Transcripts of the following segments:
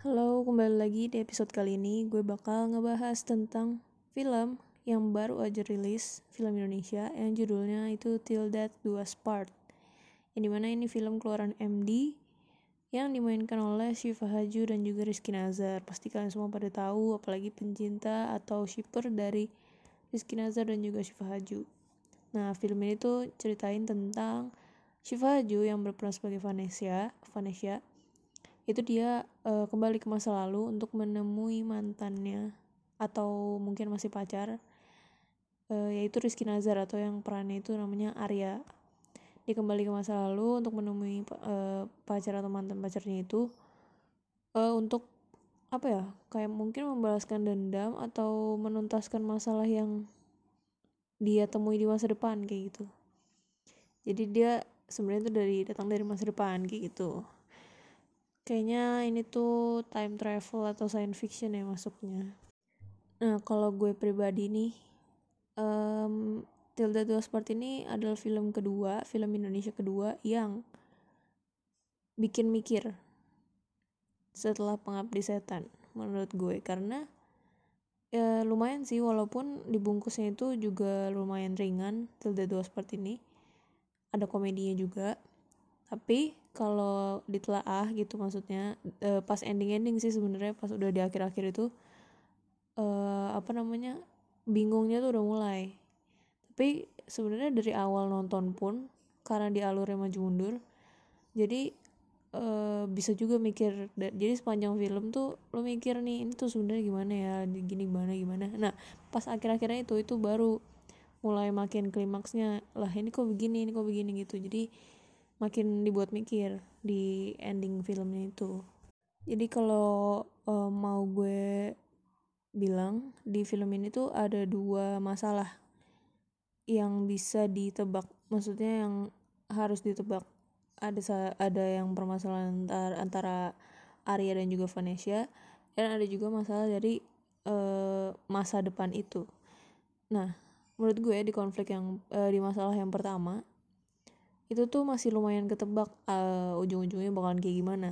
Halo, kembali lagi di episode kali ini gue bakal ngebahas tentang film yang baru aja rilis, film Indonesia yang judulnya itu Till Death Do Us Part. Yang di mana ini film keluaran MD yang dimainkan oleh Syifa Haju dan juga Rizky Nazar. Pasti kalian semua pada tahu, apalagi pencinta atau shipper dari Rizky Nazar dan juga Syifa Haju. Nah, film ini tuh ceritain tentang Syifa Haju yang berperan sebagai Vanessa, Vanessa itu dia uh, kembali ke masa lalu untuk menemui mantannya atau mungkin masih pacar uh, yaitu Rizky Nazar atau yang perannya itu namanya Arya. Dia kembali ke masa lalu untuk menemui uh, pacar atau mantan pacarnya itu uh, untuk apa ya kayak mungkin membalaskan dendam atau menuntaskan masalah yang dia temui di masa depan kayak gitu. Jadi dia sebenarnya itu dari datang dari masa depan gitu. Kayaknya ini tuh time travel atau science fiction ya masuknya. Nah kalau gue pribadi nih um, Tilda Sport ini adalah film kedua film Indonesia kedua yang bikin mikir setelah pengabdi setan menurut gue. Karena ya lumayan sih walaupun dibungkusnya itu juga lumayan ringan Tilda Sport ini ada komedinya juga. Tapi kalau ditelaah gitu maksudnya uh, pas ending-ending sih sebenarnya pas udah di akhir-akhir itu uh, apa namanya bingungnya tuh udah mulai. Tapi sebenarnya dari awal nonton pun karena di alurnya maju mundur jadi uh, bisa juga mikir jadi sepanjang film tuh lo mikir nih ini tuh sebenarnya gimana ya? Gini gimana gimana? Nah pas akhir-akhirnya itu itu baru mulai makin klimaksnya lah ini kok begini ini kok begini gitu. Jadi makin dibuat mikir di ending filmnya itu. Jadi kalau uh, mau gue bilang di film ini tuh ada dua masalah yang bisa ditebak. Maksudnya yang harus ditebak. Ada ada yang permasalahan antara, antara Arya dan juga Vanessa dan ada juga masalah dari uh, masa depan itu. Nah menurut gue di konflik yang uh, di masalah yang pertama itu tuh masih lumayan ketebak uh, ujung-ujungnya bakalan kayak gimana.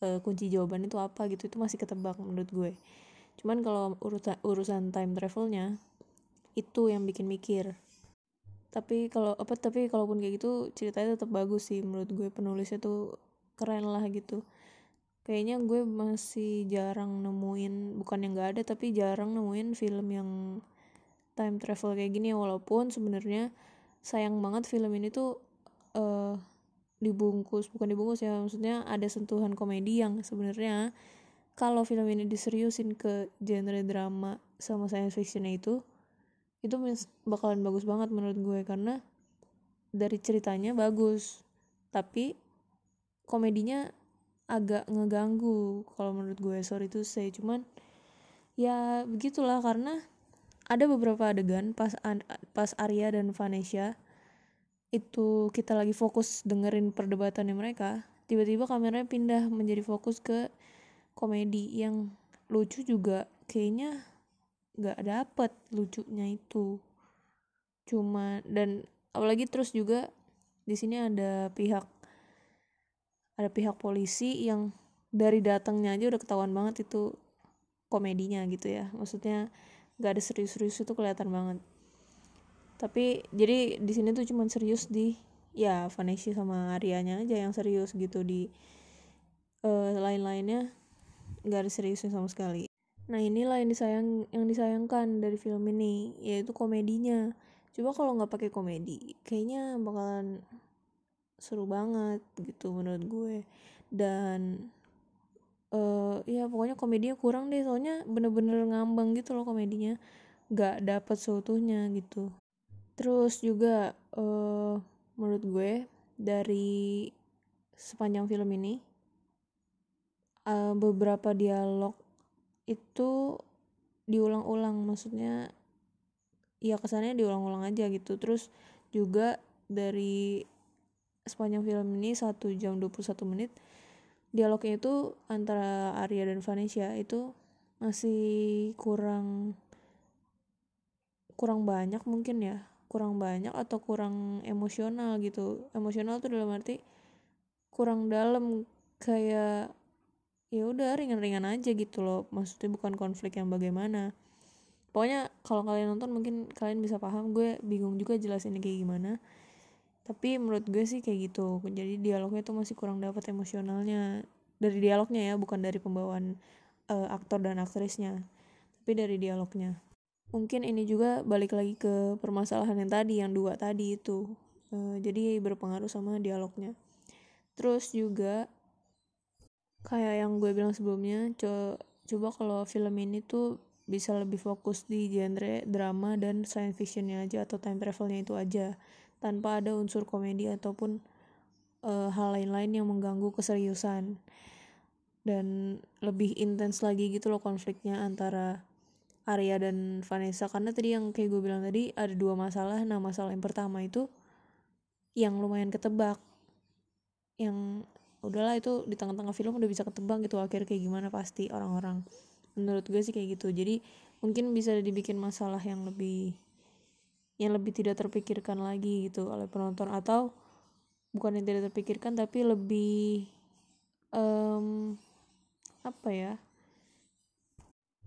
Uh, kunci jawaban itu apa gitu itu masih ketebak menurut gue. Cuman kalau urusan urusan time travelnya itu yang bikin mikir. Tapi kalau apa tapi kalaupun kayak gitu ceritanya tetap bagus sih menurut gue penulisnya tuh keren lah gitu. Kayaknya gue masih jarang nemuin bukan yang gak ada tapi jarang nemuin film yang time travel kayak gini walaupun sebenarnya sayang banget film ini tuh uh, dibungkus bukan dibungkus ya maksudnya ada sentuhan komedi yang sebenarnya kalau film ini diseriusin ke genre drama sama science fictionnya itu itu bakalan bagus banget menurut gue karena dari ceritanya bagus tapi komedinya agak ngeganggu kalau menurut gue. Sorry itu saya cuman ya begitulah karena ada beberapa adegan pas pas Arya dan Vanessa itu kita lagi fokus dengerin perdebatannya mereka tiba-tiba kameranya pindah menjadi fokus ke komedi yang lucu juga kayaknya nggak dapet lucunya itu. Cuma dan apalagi terus juga di sini ada pihak ada pihak polisi yang dari datangnya aja udah ketahuan banget itu komedinya gitu ya. Maksudnya nggak ada serius-serius itu kelihatan banget. Tapi jadi di sini tuh cuman serius di ya Vanessa sama Arianya aja yang serius gitu di uh, lain-lainnya nggak ada seriusnya sama sekali. Nah inilah yang disayang yang disayangkan dari film ini yaitu komedinya. Coba kalau nggak pakai komedi kayaknya bakalan seru banget gitu menurut gue. Dan uh, ya pokoknya komedinya kurang deh soalnya bener-bener ngambang gitu loh komedinya. Nggak dapet seutuhnya gitu. Terus juga uh, menurut gue dari sepanjang film ini uh, beberapa dialog itu diulang-ulang. Maksudnya ya kesannya diulang-ulang aja gitu. Terus juga dari sepanjang film ini satu jam 21 menit dialognya itu antara Arya dan Vanessa itu masih kurang kurang banyak mungkin ya. Kurang banyak atau kurang emosional gitu. Emosional tuh dalam arti kurang dalam kayak ya udah ringan-ringan aja gitu loh. Maksudnya bukan konflik yang bagaimana. Pokoknya kalau kalian nonton mungkin kalian bisa paham. Gue bingung juga jelasin kayak gimana tapi menurut gue sih kayak gitu. Jadi dialognya tuh masih kurang dapat emosionalnya. Dari dialognya ya bukan dari pembawaan uh, aktor dan aktrisnya. Tapi dari dialognya. Mungkin ini juga balik lagi ke permasalahan yang tadi yang dua tadi itu. Uh, jadi berpengaruh sama dialognya. Terus juga kayak yang gue bilang sebelumnya co coba kalau film ini tuh bisa lebih fokus di genre drama dan science fictionnya aja atau time travelnya itu aja tanpa ada unsur komedi ataupun uh, hal lain-lain yang mengganggu keseriusan. Dan lebih intens lagi gitu loh konfliknya antara Arya dan Vanessa. Karena tadi yang kayak gue bilang tadi ada dua masalah. Nah masalah yang pertama itu yang lumayan ketebak. Yang udahlah itu di tengah-tengah film udah bisa ketebak gitu akhir kayak gimana pasti orang-orang. Menurut gue sih kayak gitu. Jadi mungkin bisa dibikin masalah yang lebih yang lebih tidak terpikirkan lagi gitu oleh penonton. Atau bukan yang tidak terpikirkan tapi lebih um, apa ya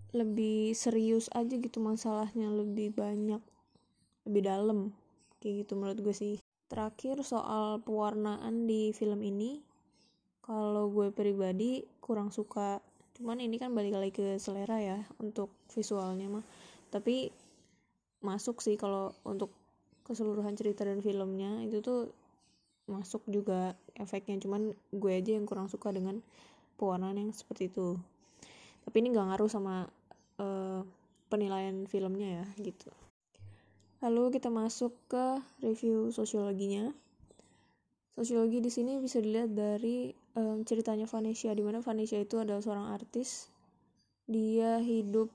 lebih serius aja gitu masalahnya lebih banyak lebih dalam kayak gitu menurut gue sih. Terakhir soal pewarnaan di film ini kalau gue pribadi kurang suka. Cuman ini kan balik lagi ke selera ya untuk visualnya mah. Tapi masuk sih kalau untuk keseluruhan cerita dan filmnya itu tuh masuk juga efeknya. Cuman gue aja yang kurang suka dengan pewarnaan yang seperti itu. Tapi ini gak ngaruh sama uh, penilaian filmnya ya gitu. Lalu kita masuk ke review sosiologinya. Sosiologi di sini bisa dilihat dari um, ceritanya Vanessa di mana Vanessa itu adalah seorang artis. Dia hidup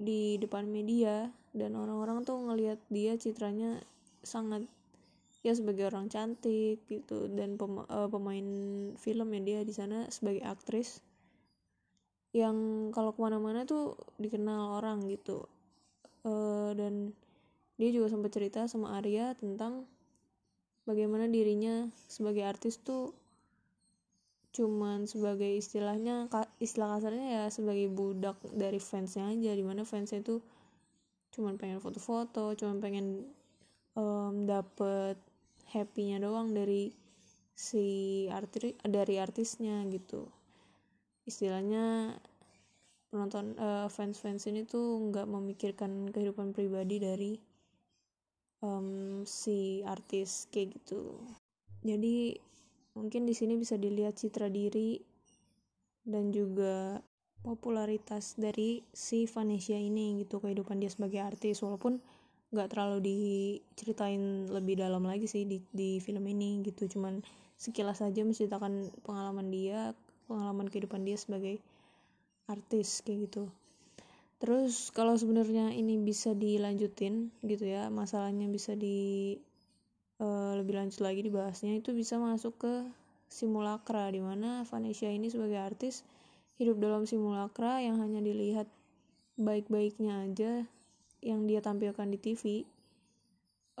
di depan media dan orang-orang tuh ngelihat dia citranya sangat ya sebagai orang cantik gitu. Dan pem, uh, pemain film ya dia di sana sebagai aktris yang kalau ke mana-mana tuh dikenal orang gitu. Uh, dan dia juga sempat cerita sama Arya tentang bagaimana dirinya sebagai artis tuh cuman sebagai istilahnya istilah kasarnya ya sebagai budak dari fansnya aja. Di mana fansnya tuh cuman pengen foto-foto cuman pengen um, dapet happynya doang dari si artis dari artisnya gitu. Istilahnya penonton uh, fans fans ini tuh nggak memikirkan kehidupan pribadi dari um, si artis kayak gitu. Jadi mungkin di sini bisa dilihat citra diri dan juga popularitas dari si Vanessa ini gitu kehidupan dia sebagai artis. Walaupun nggak terlalu diceritain lebih dalam lagi sih di, di film ini gitu. Cuman sekilas saja menceritakan pengalaman dia pengalaman kehidupan dia sebagai artis kayak gitu. Terus kalau sebenarnya ini bisa dilanjutin gitu ya masalahnya bisa di uh, lebih lanjut lagi dibahasnya itu bisa masuk ke simulakra di mana Vanessa ini sebagai artis hidup dalam simulakra yang hanya dilihat baik-baiknya aja yang dia tampilkan di TV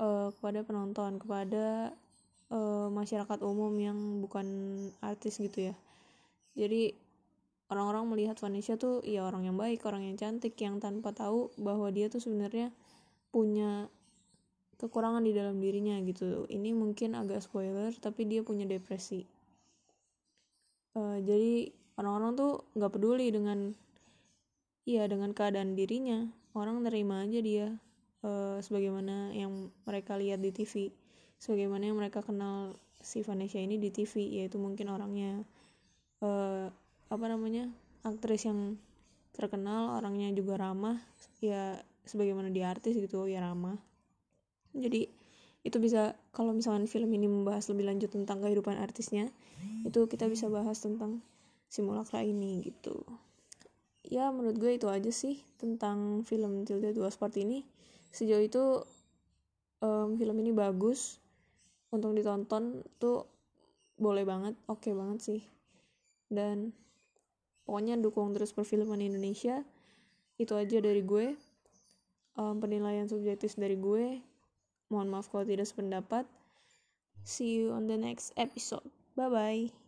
uh, eh, kepada penonton kepada uh, masyarakat umum yang bukan artis gitu ya. Jadi orang-orang melihat Vanessa tuh ya orang yang baik orang yang cantik yang tanpa tahu bahwa dia tuh sebenarnya punya kekurangan di dalam dirinya gitu. Ini mungkin agak spoiler tapi dia punya depresi. Uh, jadi orang-orang tuh nggak peduli dengan iya dengan keadaan dirinya. Orang nerima aja dia uh, sebagaimana yang mereka lihat di TV sebagaimana yang mereka kenal si Vanessa ini di TV yaitu mungkin orangnya uh, apa namanya aktris yang terkenal orangnya juga ramah. Ya sebagaimana dia artis gitu ya ramah. Jadi itu bisa kalau misalkan film ini membahas lebih lanjut tentang kehidupan artisnya itu kita bisa bahas tentang simulakra ini gitu. Ya menurut gue itu aja sih tentang film Tilda dua seperti ini. Sejauh itu um, film ini bagus. Untuk ditonton tuh boleh banget oke okay banget sih. Dan pokoknya dukung terus perfilman Indonesia. Itu aja dari gue. Um, penilaian subjektif dari gue. Mohon maaf kalau tidak sependapat. See you on the next episode. Bye bye.